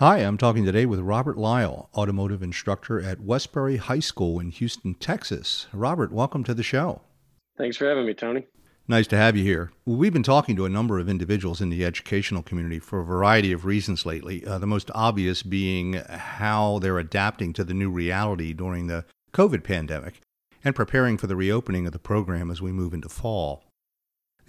Hi, I'm talking today with Robert Lyle, automotive instructor at Westbury High School in Houston, Texas. Robert, welcome to the show. Thanks for having me, Tony. Nice to have you here. We've been talking to a number of individuals in the educational community for a variety of reasons lately, uh, the most obvious being how they're adapting to the new reality during the COVID pandemic and preparing for the reopening of the program as we move into fall.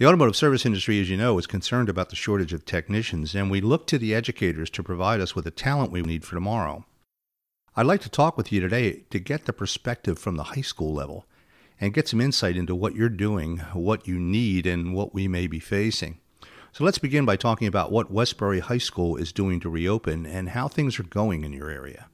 The automotive service industry, as you know, is concerned about the shortage of technicians, and we look to the educators to provide us with the talent we need for tomorrow. I'd like to talk with you today to get the perspective from the high school level and get some insight into what you're doing, what you need, and what we may be facing. So let's begin by talking about what Westbury High School is doing to reopen and how things are going in your area.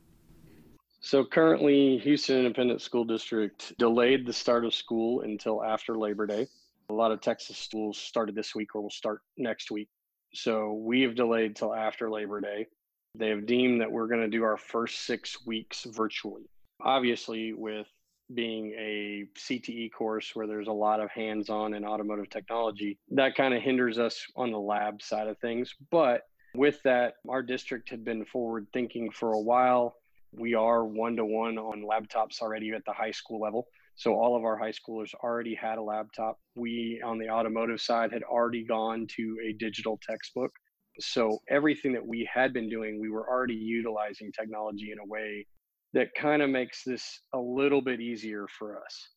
So currently, Houston Independent School District delayed the start of school until after Labor Day. A lot of Texas schools started this week or will start next week. So we have delayed till after Labor Day. They have deemed that we're going to do our first six weeks virtually. Obviously, with being a CTE course where there's a lot of hands on in automotive technology, that kind of hinders us on the lab side of things. But with that, our district had been forward thinking for a while. We are one to one on laptops already at the high school level. So all of our high schoolers already had a laptop. We on the automotive side had already gone to a digital textbook. So everything that we had been doing, we were already utilizing technology in a way that kind of makes this a little bit easier for us.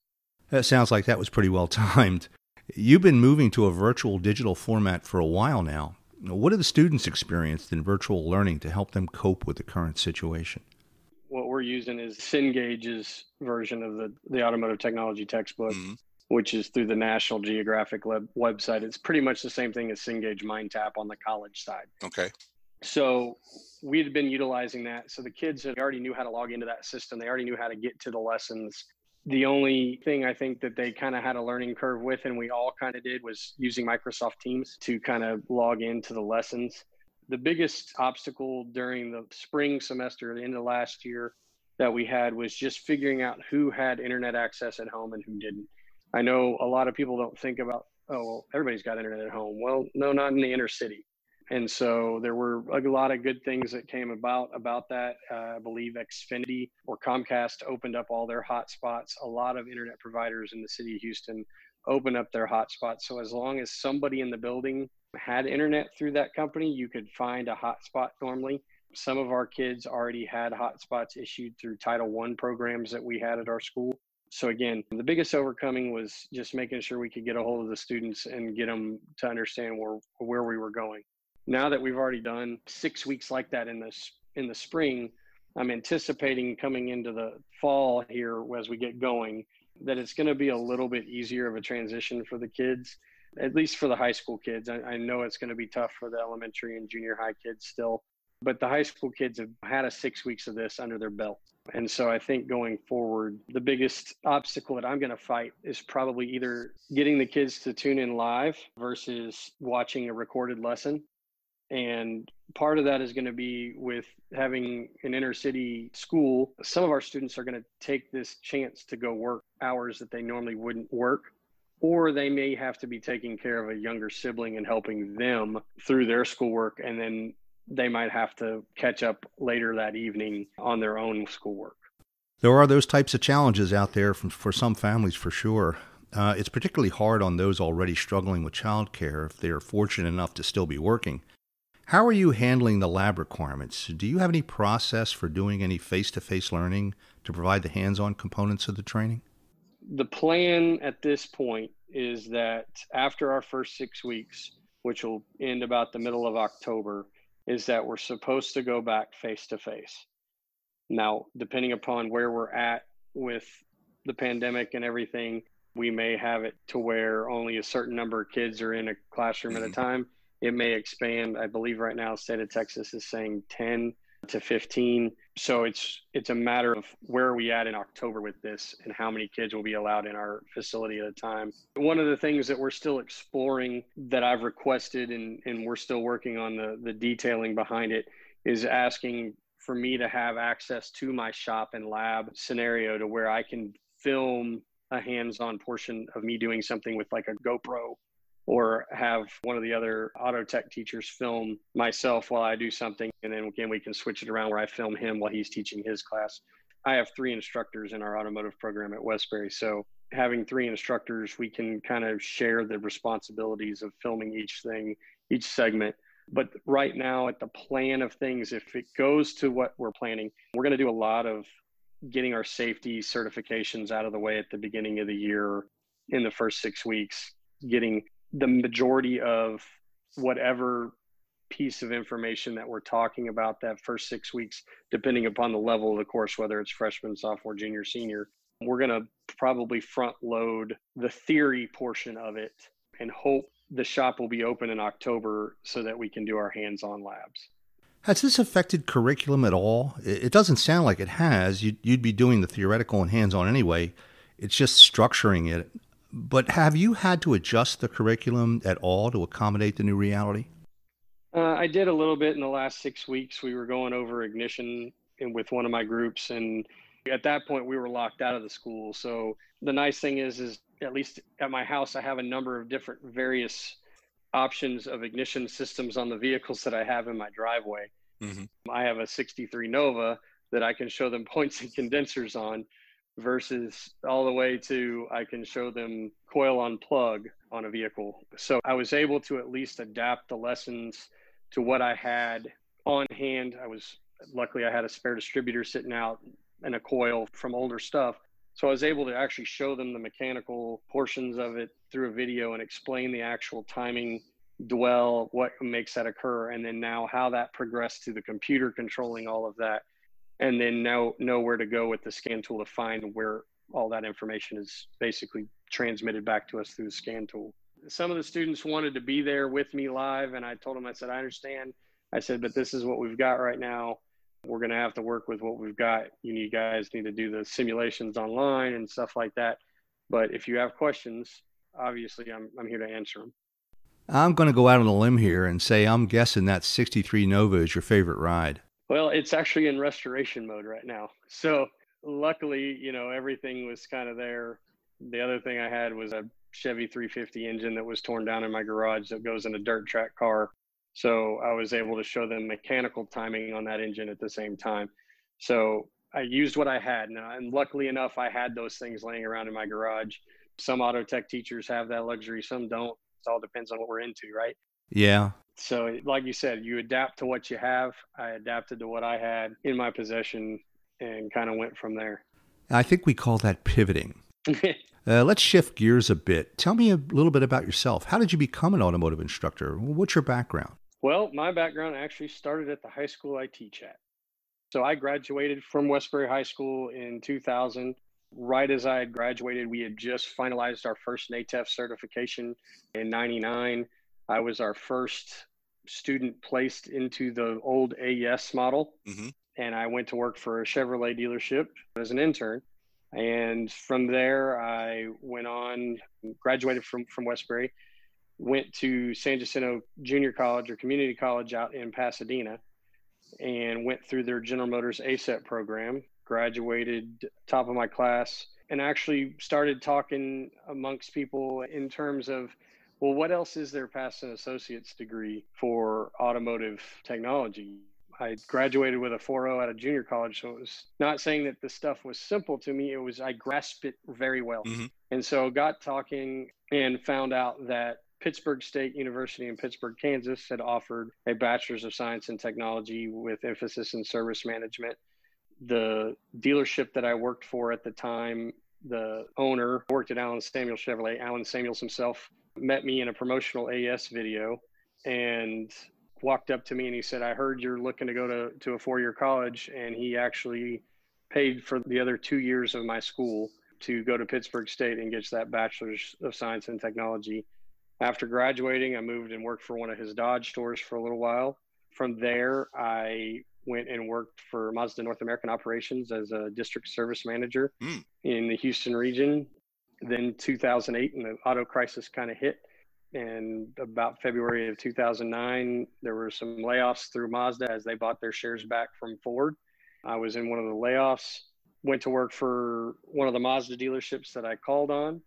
That sounds like that was pretty well timed. You've been moving to a virtual digital format for a while now. What have the students experienced in virtual learning to help them cope with the current situation? We're using is Cengage's version of the, the automotive technology textbook, mm-hmm. which is through the National Geographic web, website. It's pretty much the same thing as Cengage MindTap on the college side. Okay. So we had been utilizing that. So the kids had already knew how to log into that system. They already knew how to get to the lessons. The only thing I think that they kind of had a learning curve with, and we all kind of did, was using Microsoft Teams to kind of log into the lessons the biggest obstacle during the spring semester, the end of last year, that we had was just figuring out who had internet access at home and who didn't. I know a lot of people don't think about, oh, well, everybody's got internet at home. Well, no, not in the inner city. And so there were a lot of good things that came about about that. Uh, I believe Xfinity or Comcast opened up all their hotspots. A lot of internet providers in the city of Houston opened up their hotspots. So as long as somebody in the building had internet through that company, you could find a hotspot normally. Some of our kids already had hotspots issued through Title One programs that we had at our school. So again, the biggest overcoming was just making sure we could get a hold of the students and get them to understand where where we were going. Now that we've already done six weeks like that in this in the spring, I'm anticipating coming into the fall here as we get going that it's going to be a little bit easier of a transition for the kids at least for the high school kids. I, I know it's going to be tough for the elementary and junior high kids still, but the high school kids have had a six weeks of this under their belt. And so I think going forward, the biggest obstacle that I'm going to fight is probably either getting the kids to tune in live versus watching a recorded lesson. And part of that is going to be with having an inner city school. Some of our students are going to take this chance to go work hours that they normally wouldn't work or they may have to be taking care of a younger sibling and helping them through their schoolwork and then they might have to catch up later that evening on their own schoolwork. There are those types of challenges out there for, for some families for sure. Uh, it's particularly hard on those already struggling with childcare if they are fortunate enough to still be working. How are you handling the lab requirements? Do you have any process for doing any face-to-face learning to provide the hands-on components of the training? The plan at this point is that after our first six weeks, which will end about the middle of October, is that we're supposed to go back face to face. Now, depending upon where we're at with the pandemic and everything, we may have it to where only a certain number of kids are in a classroom mm-hmm. at a mm-hmm. time. It may expand. I believe right now, state of Texas is saying 10 to 15. So it's it's a matter of where are we at in October with this and how many kids will be allowed in our facility at a time. One of the things that we're still exploring that I've requested and, and we're still working on the, the detailing behind it is asking for me to have access to my shop and lab scenario to where I can film a hands-on portion of me doing something with like a GoPro or have one of the other auto tech teachers film myself while I do something. And then again, we can switch it around where I film him while he's teaching his class. I have three instructors in our automotive program at Westbury. So having three instructors, we can kind of share the responsibilities of filming each thing, each segment. But right now, at the plan of things, if it goes to what we're planning, we're going to do a lot of getting our safety certifications out of the way at the beginning of the year in the first six weeks, getting the majority of whatever piece of information that we're talking about that first six weeks, depending upon the level of the course, whether it's freshman, sophomore, junior, senior, we're going to probably front load the theory portion of it and hope the shop will be open in October so that we can do our hands on labs. Has this affected curriculum at all? It doesn't sound like it has. You'd, you'd be doing the theoretical and hands on anyway. It's just structuring it. But have you had to adjust the curriculum at all to accommodate the new reality? Uh, I did a little bit in the last six weeks. We were going over ignition in, with one of my groups, and at that point, we were locked out of the school. So the nice thing is, is at least at my house, I have a number of different various options of ignition systems on the vehicles that I have in my driveway. Mm-hmm. I have a 63 Nova that I can show them points and condensers on versus all the way to I can show them coil on plug on a vehicle. So I was able to at least adapt the lessons to what I had on hand. I was luckily I had a spare distributor sitting out and a coil from older stuff. So I was able to actually show them the mechanical portions of it through a video and explain the actual timing dwell, what makes that occur, and then now how that progressed to the computer controlling all of that and then know know where to go with the scan tool to find where all that information is basically transmitted back to us through the scan tool. Some of the students wanted to be there with me live, and I told them, I said, I understand. I said, but this is what we've got right now. We're going to have to work with what we've got. You, you guys need to do the simulations online and stuff like that. But if you have questions, obviously I'm, I'm here to answer them. I'm going to go out on a limb here and say I'm guessing that 63 Nova is your favorite ride. Well, it's actually in restoration mode right now. So luckily, you know, everything was kind of there. The other thing I had was a Chevy 350 engine that was torn down in my garage that goes in a dirt track car. So I was able to show them mechanical timing on that engine at the same time. So I used what I had. And luckily enough, I had those things laying around in my garage. Some auto tech teachers have that luxury, some don't. It all depends on what we're into, right? Yeah. So like you said you adapt to what you have. I adapted to what i had in my possession and kind of went from there. I think we call that pivoting. Uh, let's shift gears a bit. Tell me a little bit about yourself. How did you become an automotive instructor? What's your background? Well my background actually started at the high school i teach at. So i graduated from westbury high school in 2000 right as i had graduated we had just finalized our first natef certification in 99 I was our first student placed into the old AYES model. Mm-hmm. And I went to work for a Chevrolet dealership as an intern. And from there, I went on, graduated from, from Westbury, went to San Jacinto Junior College or Community College out in Pasadena, and went through their General Motors ASEP program, graduated top of my class, and actually started talking amongst people in terms of well, what else is there past an associate's degree for automotive technology? I graduated with a 4.0 out of junior college, so it was not saying that the stuff was simple to me. It was I grasped it very well, mm-hmm. and so got talking and found out that Pittsburgh State University in Pittsburgh, Kansas, had offered a bachelor's of science in technology with emphasis in service management. The dealership that I worked for at the time, the owner worked at Allen Samuel Chevrolet. Allen Samuels himself met me in a promotional AYES video and walked up to me and he said, I heard you're looking to go to, to a four year college. And he actually paid for the other two years of my school to go to Pittsburgh State and get that bachelor's of science and technology. After graduating, I moved and worked for one of his Dodge stores for a little while. From there, I went and worked for Mazda North American Operations as a district service manager mm. in the Houston region. Then 2008, and the auto crisis kind of hit. And about February of 2009, there were some layoffs through Mazda as they bought their shares back from Ford. I was in one of the layoffs, went to work for one of the Mazda dealerships that I called on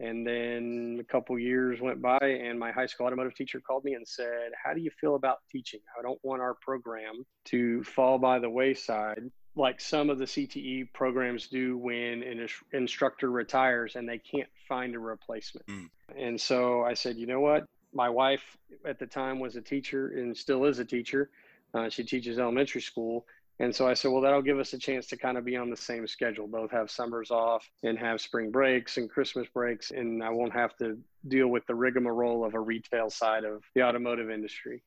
and then a couple years went by, and my high school automotive teacher called me and said, How do you feel about teaching? I don't want our program to fall by the wayside like some of the CTE programs do when an instructor retires and they can't find a replacement. Mm. And so I said, You know what? My wife at the time was a teacher and still is a teacher. Uh, she teaches elementary school. And so I said, well, that'll give us a chance to kind of be on the same schedule, both have summers off and have spring breaks and Christmas breaks. And I won't have to deal with the rigmarole of a retail side of the automotive industry.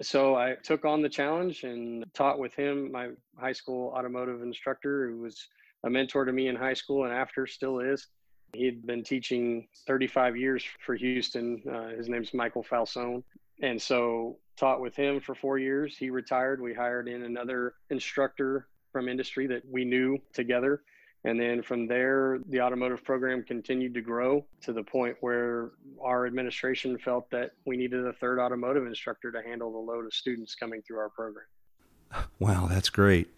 So I took on the challenge and taught with him, my high school automotive instructor, who was a mentor to me in high school and after still is. He'd been teaching 35 years for Houston. Uh, his name's Michael Falsone. And so taught with him for four years. He retired. We hired in another instructor from industry that we knew together. And then from there, the automotive program continued to grow to the point where our administration felt that we needed a third automotive instructor to handle the load of students coming through our program. Wow, that's great.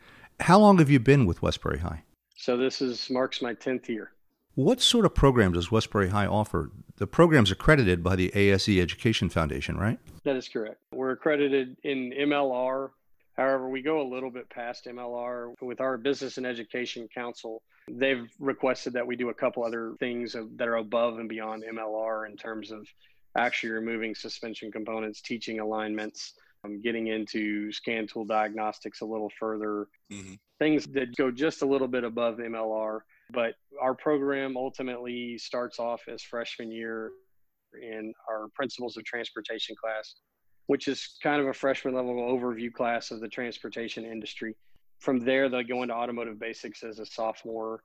How long have you been with Westbury High? So this is marks my 10th year. What sort of program does Westbury High offer? The program's accredited by the ASE Education Foundation, right? That is correct. We're accredited in MLR. However, we go a little bit past MLR with our Business and Education Council. They've requested that we do a couple other things that are above and beyond MLR in terms of actually removing suspension components, teaching alignments, um, getting into scan tool diagnostics a little further, mm-hmm. things that go just a little bit above MLR. But our program ultimately starts off as freshman year in our Principles of Transportation class, which is kind of a freshman level overview class of the transportation industry. From there, they go into automotive basics as a sophomore.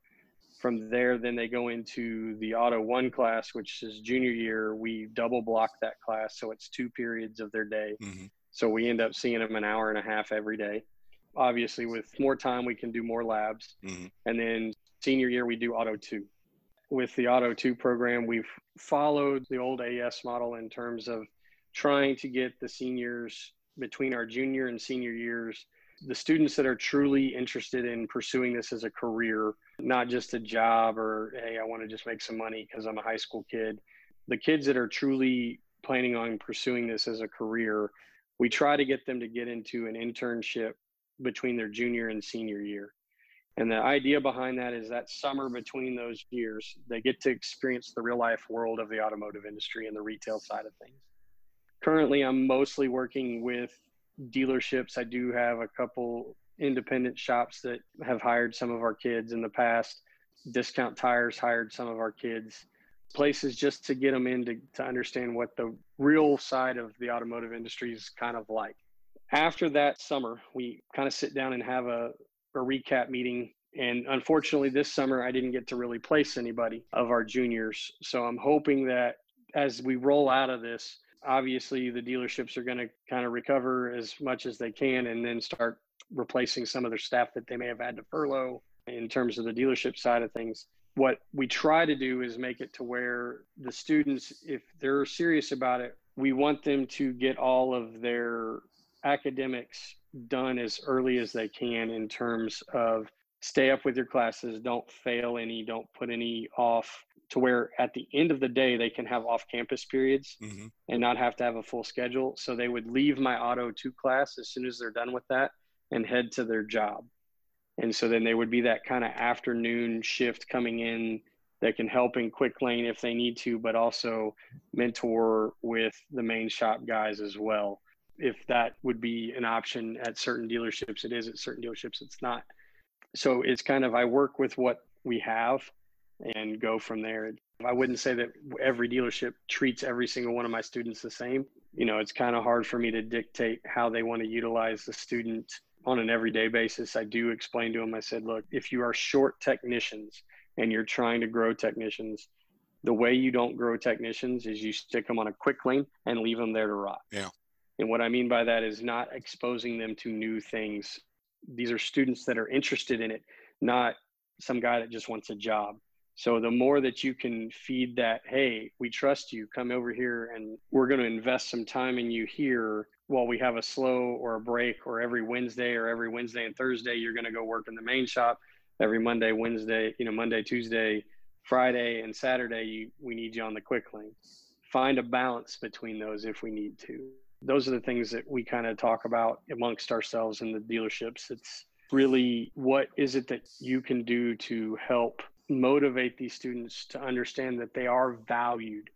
From there, then they go into the Auto One class, which is junior year. We double block that class, so it's two periods of their day. Mm-hmm. So we end up seeing them an hour and a half every day. Obviously, with more time, we can do more labs. Mm-hmm. And then Senior year, we do Auto 2. With the Auto 2 program, we've followed the old AYES model in terms of trying to get the seniors between our junior and senior years, the students that are truly interested in pursuing this as a career, not just a job or, hey, I want to just make some money because I'm a high school kid. The kids that are truly planning on pursuing this as a career, we try to get them to get into an internship between their junior and senior year. And the idea behind that is that summer between those years, they get to experience the real life world of the automotive industry and the retail side of things. Currently, I'm mostly working with dealerships. I do have a couple independent shops that have hired some of our kids in the past. Discount Tires hired some of our kids. Places just to get them in to, to understand what the real side of the automotive industry is kind of like. After that summer, we kind of sit down and have a, a recap meeting. And unfortunately, this summer I didn't get to really place anybody of our juniors. So I'm hoping that as we roll out of this, obviously the dealerships are going to kind of recover as much as they can and then start replacing some of their staff that they may have had to furlough in terms of the dealership side of things. What we try to do is make it to where the students, if they're serious about it, we want them to get all of their academics done as early as they can in terms of stay up with your classes, don't fail any, don't put any off to where at the end of the day they can have off campus periods mm-hmm. and not have to have a full schedule. So they would leave my auto 2 class as soon as they're done with that and head to their job. And so then they would be that kind of afternoon shift coming in that can help in quick lane if they need to, but also mentor with the main shop guys as well if that would be an option at certain dealerships. It is at certain dealerships, it's not. So it's kind of I work with what we have and go from there. I wouldn't say that every dealership treats every single one of my students the same. You know, it's kind of hard for me to dictate how they want to utilize the student on an everyday basis. I do explain to them, I said, look, if you are short technicians and you're trying to grow technicians, the way you don't grow technicians is you stick them on a quick lane and leave them there to rot. Yeah And what I mean by that is not exposing them to new things. These are students that are interested in it, not some guy that just wants a job. So the more that you can feed that, hey, we trust you, come over here and we're going to invest some time in you here while we have a slow or a break or every Wednesday or every Wednesday and Thursday, you're going to go work in the main shop. Every Monday, Wednesday, you know, Monday, Tuesday, Friday, and Saturday, you, we need you on the quick lane. Find a balance between those if we need to. Those are the things that we kind of talk about amongst ourselves in the dealerships. It's really what is it that you can do to help motivate these students to understand that they are valued.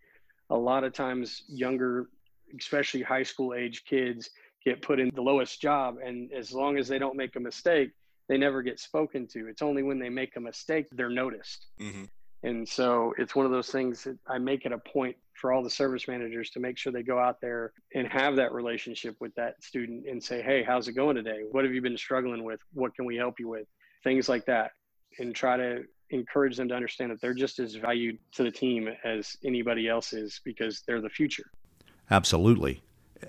A lot of times, younger, especially high school age kids, get put in the lowest job. And as long as they don't make a mistake, they never get spoken to. It's only when they make a mistake they're noticed. Mm-hmm. And so it's one of those things that I make it a point for all the service managers to make sure they go out there and have that relationship with that student and say, Hey, how's it going today? What have you been struggling with? What can we help you with? Things like that. And try to encourage them to understand that they're just as valued to the team as anybody else is because they're the future. Absolutely.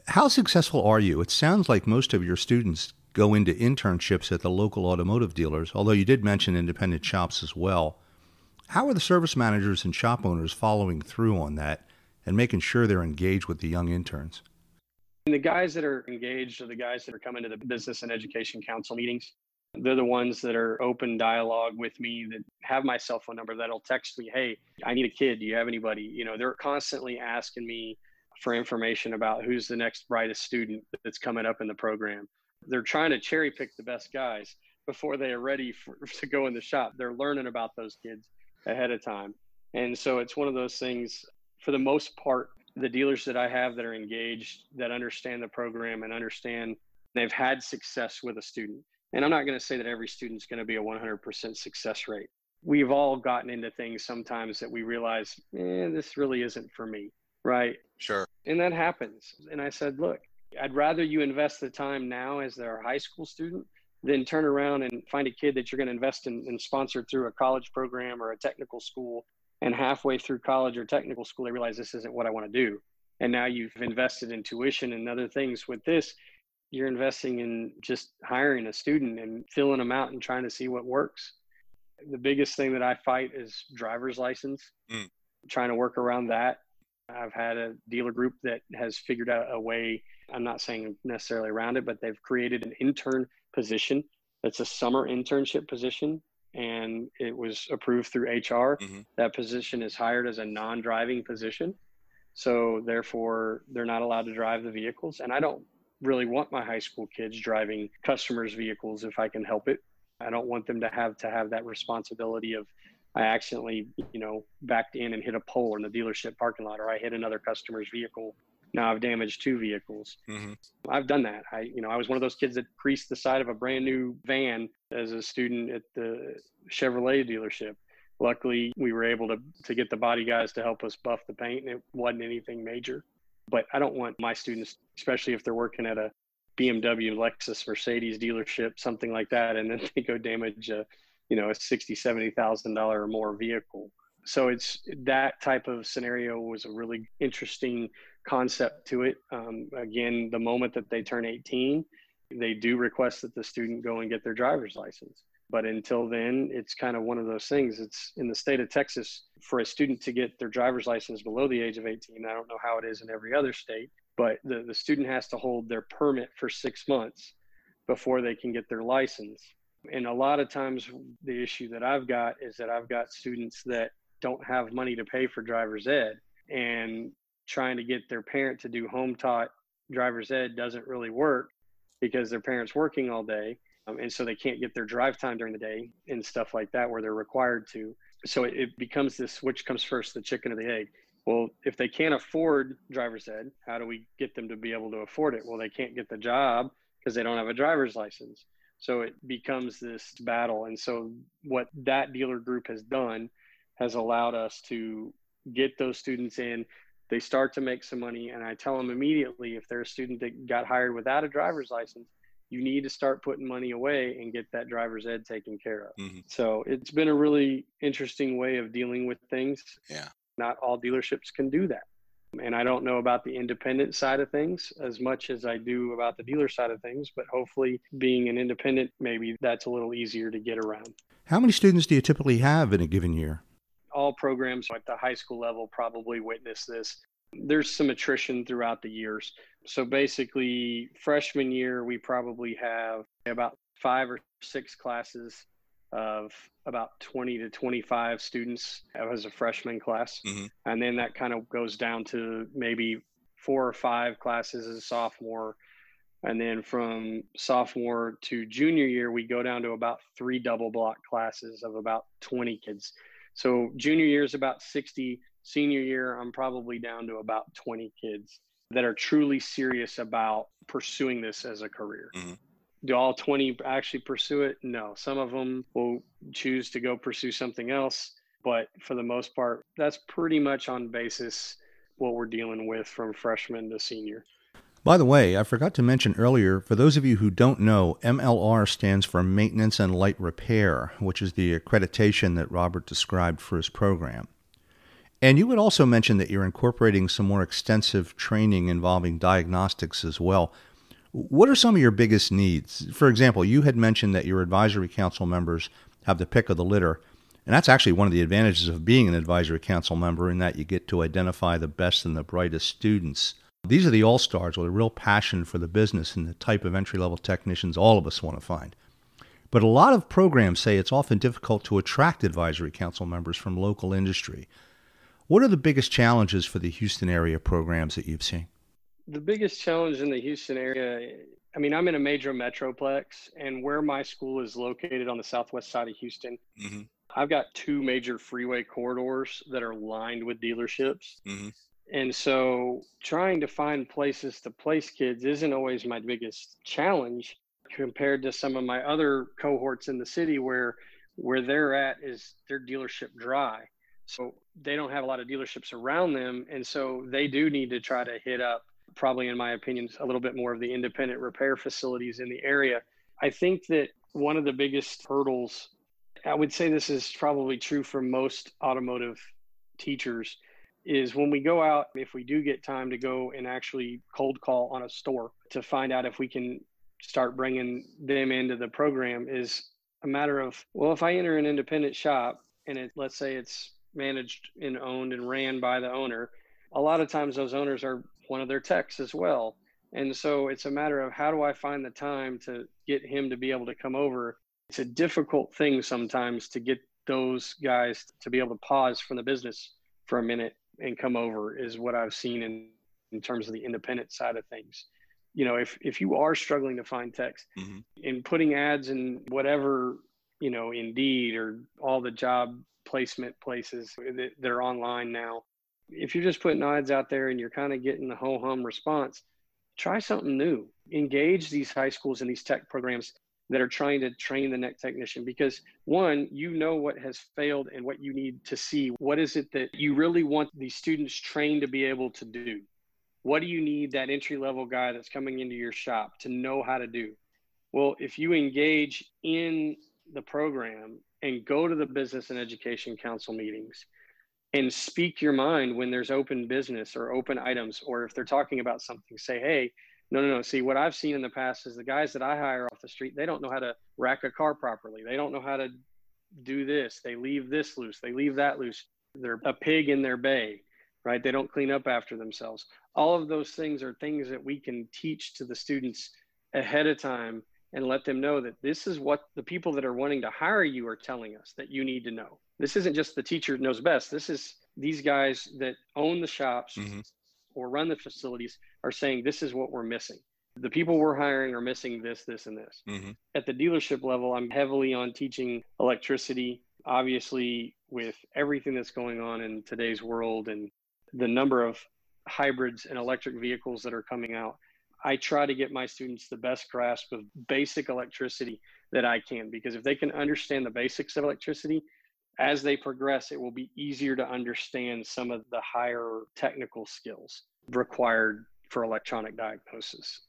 How successful are you? It sounds like most of your students go into internships at the local automotive dealers, although you did mention independent shops as well. How are the service managers and shop owners following through on that and making sure they're engaged with the young interns? And the guys that are engaged are the guys that are coming to the business and education council meetings. They're the ones that are open dialogue with me that have my cell phone number that'll text me, Hey, I need a kid. Do you have anybody? You know, they're constantly asking me for information about who's the next brightest student that's coming up in the program. They're trying to cherry pick the best guys before they are ready for, to go in the shop. They're learning about those kids ahead of time. And so it's one of those things, for the most part, the dealers that I have that are engaged, that understand the program and understand they've had success with a student. And I'm not going to say that every student's going to be a 100% success rate. We've all gotten into things sometimes that we realize, eh, this really isn't for me. Right. Sure. And that happens. And I said, look, I'd rather you invest the time now as their high school student than turn around and find a kid that you're going to invest in and sponsor through a college program or a technical school. And halfway through college or technical school, they realize this isn't what I want to do. And now you've invested in tuition and other things with this you're investing in just hiring a student and filling them out and trying to see what works. The biggest thing that I fight is driver's license, mm. trying to work around that. I've had a dealer group that has figured out a way, I'm not saying necessarily around it, but they've created an intern position that's a summer internship position and it was approved through HR. Mm-hmm. That position is hired as a non driving position. So therefore, they're not allowed to drive the vehicles. And I don't really want my high school kids driving customers' vehicles if I can help it. I don't want them to have to have that responsibility of I accidentally, you know, backed in and hit a pole in the dealership parking lot or I hit another customer's vehicle. Now I've damaged two vehicles. Mm-hmm. I've done that. I, you know, I was one of those kids that creased the side of a brand new van as a student at the Chevrolet dealership. Luckily, we were able to to get the body guys to help us buff the paint, and it wasn't anything major. But I don't want my students, especially if they're working at a BMW, Lexus, Mercedes dealership, something like that, and then they go damage a, you know, a sixty, seventy thousand dollar or more vehicle. So it's that type of scenario was a really interesting concept to it. Um, again, the moment that they turn 18, they do request that the student go and get their driver's license. But until then, it's kind of one of those things. It's in the state of Texas for a student to get their driver's license below the age of 18. I don't know how it is in every other state, but the, the student has to hold their permit for six months before they can get their license. And a lot of times, the issue that I've got is that I've got students that don't have money to pay for driver's ed and trying to get their parent to do home taught driver's ed doesn't really work because their parents working all day um, and so they can't get their drive time during the day and stuff like that where they're required to so it, it becomes this which comes first the chicken or the egg? Well if they can't afford driver's ed how do we get them to be able to afford it? Well they can't get the job because they don't have a driver's license. So it becomes this battle. And so what that dealer group has done has allowed us to get those students in. They start to make some money and i tell them immediately if they're a student that got hired without a driver's license you need to start putting money away and get that driver's ed taken care of. Mm-hmm. So it's been a really interesting way of dealing with things. Yeah. Not all dealerships can do that. And I don't know about the independent side of things as much as I do about the dealer side of things, but hopefully, being an independent, maybe that's a little easier to get around. How many students do you typically have in a given year? All programs at the high school level probably witness this. There's some attrition throughout the years. So basically, freshman year, we probably have about five or six classes of about 20 to 25 students as a freshman class. Mm-hmm. And then that kind of goes down to maybe four or five classes as a sophomore. And then from sophomore to junior year, we go down to about three double block classes of about 20 kids. So junior year is about 60. Senior year, I'm probably down to about 20 kids that are truly serious about pursuing this as a career. Mm-hmm do all 20 actually pursue it? No. Some of them will choose to go pursue something else. But for the most part, that's pretty much on basis what we're dealing with from freshman to senior. By the way, I forgot to mention earlier, for those of you who don't know, MLR stands for Maintenance and Light Repair, which is the accreditation that Robert described for his program. And you would also mention that you're incorporating some more extensive training involving diagnostics as well. What are some of your biggest needs? For example, you had mentioned that your advisory council members have the pick of the litter. And that's actually one of the advantages of being an advisory council member in that you get to identify the best and the brightest students. These are the all stars with a real passion for the business and the type of entry level technicians all of us want to find. But a lot of programs say it's often difficult to attract advisory council members from local industry. What are the biggest challenges for the Houston area programs that you've seen? The biggest challenge in the Houston area, I mean, I'm in a major metroplex, and where my school is located on the southwest side of Houston, mm-hmm. I've got two major freeway corridors that are lined with dealerships. Mm-hmm. And so trying to find places to place kids isn't always my biggest challenge compared to some of my other cohorts in the city where where they're at is their dealership dry. So they don't have a lot of dealerships around them. And so they do need to try to hit up probably, in my opinion, a little bit more of the independent repair facilities in the area. I think that one of the biggest hurdles, I would say this is probably true for most automotive teachers, is when we go out, if we do get time to go and actually cold call on a store to find out if we can start bringing them into the program, is a matter of, well, if I enter an independent shop and it, let's say it's managed and owned and ran by the owner, a lot of times those owners are one of their techs as well. And so it's a matter of how do I find the time to get him to be able to come over. It's a difficult thing sometimes to get those guys to be able to pause from the business for a minute and come over is what I've seen in, in terms of the independent side of things. You know, if, if you are struggling to find techs mm-hmm. in putting ads in whatever, you know, Indeed or all the job placement places that, are online now, if you're just putting odds out there and you're kind of getting the ho hum response, try something new. Engage these high schools and these tech programs that are trying to train the next technician because one, you know what has failed and what you need to see. What is it that you really want these students trained to be able to do? What do you need that entry level guy that's coming into your shop to know how to do? Well, if you engage in the program and go to the business and education council meetings and speak your mind when there's open business or open items or if they're talking about something say hey no no no. See what i've seen in the past is the guys that i hire off the street they don't know how to rack a car properly. They don't know how to do this. They leave this loose. They leave that loose. They're a pig in their bay right? They don't clean up after themselves. All of those things are things that we can teach to the students ahead of time and let them know that this is what the people that are wanting to hire you are telling us that you need to know this isn't just the teacher knows best. This is these guys that own the shops mm-hmm. or run the facilities are saying this is what we're missing. The people we're hiring are missing this, this, and this. Mm-hmm. At the dealership level, I'm heavily on teaching electricity. Obviously, with everything that's going on in today's world and the number of hybrids and electric vehicles that are coming out, I try to get my students the best grasp of basic electricity that I can because if they can understand the basics of electricity, as they progress, it will be easier to understand some of the higher technical skills required for electronic diagnosis.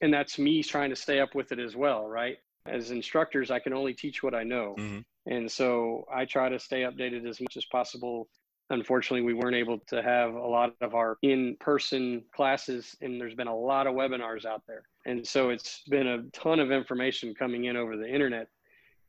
And that's me trying to stay up with it as well, right? As instructors, I can only teach what I know. Mm-hmm. And so I try to stay updated as much as possible unfortunately we weren't able to have a lot of our in-person classes and there's been a lot of webinars out there. And so it's been a ton of information coming in over the internet.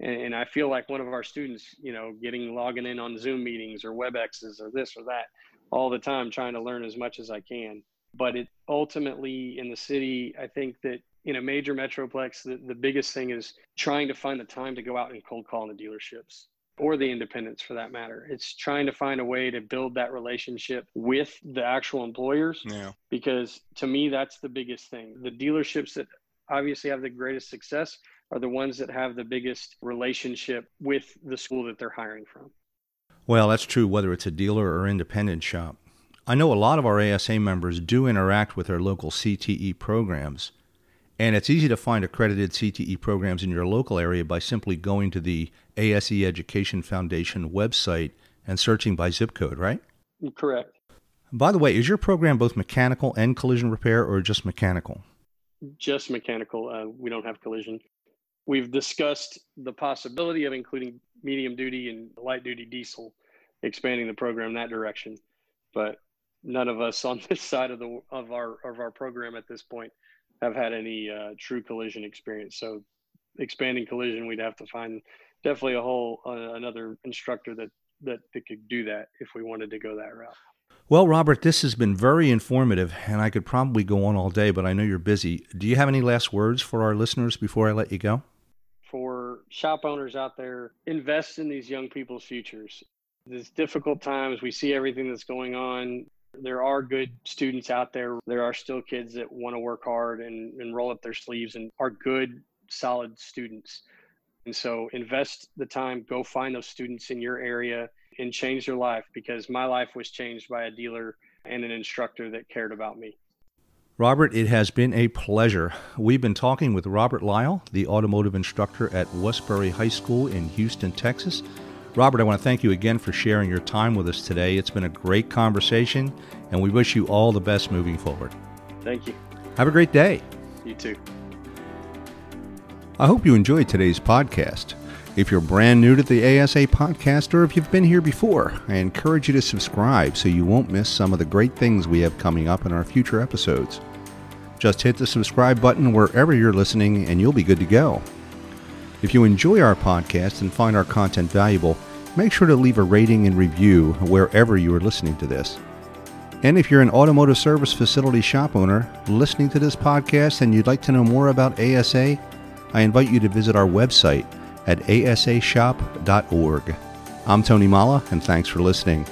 And, and i feel like one of our students you know getting logging in on zoom meetings or webexes or this or that all the time trying to learn as much as i can. But it ultimately in the city i think that in a major metroplex the, the biggest thing is trying to find the time to go out and cold call the dealerships or the independents for that matter. It's trying to find a way to build that relationship with the actual employers. Yeah. Because to me, that's the biggest thing. The dealerships that obviously have the greatest success are the ones that have the biggest relationship with the school that they're hiring from. Well, that's true whether it's a dealer or independent shop. I know a lot of our ASA members do interact with their local CTE programs. And it's easy to find accredited CTE programs in your local area by simply going to the ASE Education Foundation website and searching by zip code, right? Correct. By the way, is your program both mechanical and collision repair or just mechanical? Just mechanical. Uh, we don't have collision. We've discussed the possibility of including medium duty and light duty diesel, expanding the program that direction. But none of us on this side of the of our of our program at this point have had any uh, true collision experience. So expanding collision, we'd have to find definitely a whole uh, another instructor that, that that could do that if we wanted to go that route. Well, Robert, this has been very informative, and I could probably go on all day, but I know you're busy. Do you have any last words for our listeners before I let you go? For shop owners out there, invest in these young people's futures. These difficult times, we see everything that's going on. There are good students out there. There are still kids that want to work hard and, and roll up their sleeves and are good, solid students. And so invest the time, go find those students in your area and change their life because my life was changed by a dealer and an instructor that cared about me. Robert, it has been a pleasure. We've been talking with Robert Lyle, the automotive instructor at Westbury High School in Houston, Texas. Robert, I want to thank you again for sharing your time with us today. It's been a great conversation, and we wish you all the best moving forward. Thank you. Have a great day. You too. I hope you enjoyed today's podcast. If you're brand new to the ASA podcast or if you've been here before, I encourage you to subscribe so you won't miss some of the great things we have coming up in our future episodes. Just hit the subscribe button wherever you're listening and you'll be good to go. If you enjoy our podcast and find our content valuable, make sure to leave a rating and review wherever you are listening to this. And if you're an automotive service facility shop owner listening to this podcast and you'd like to know more about ASA, I invite you to visit our website at asashop.org. I'm Tony Molla, and thanks for listening.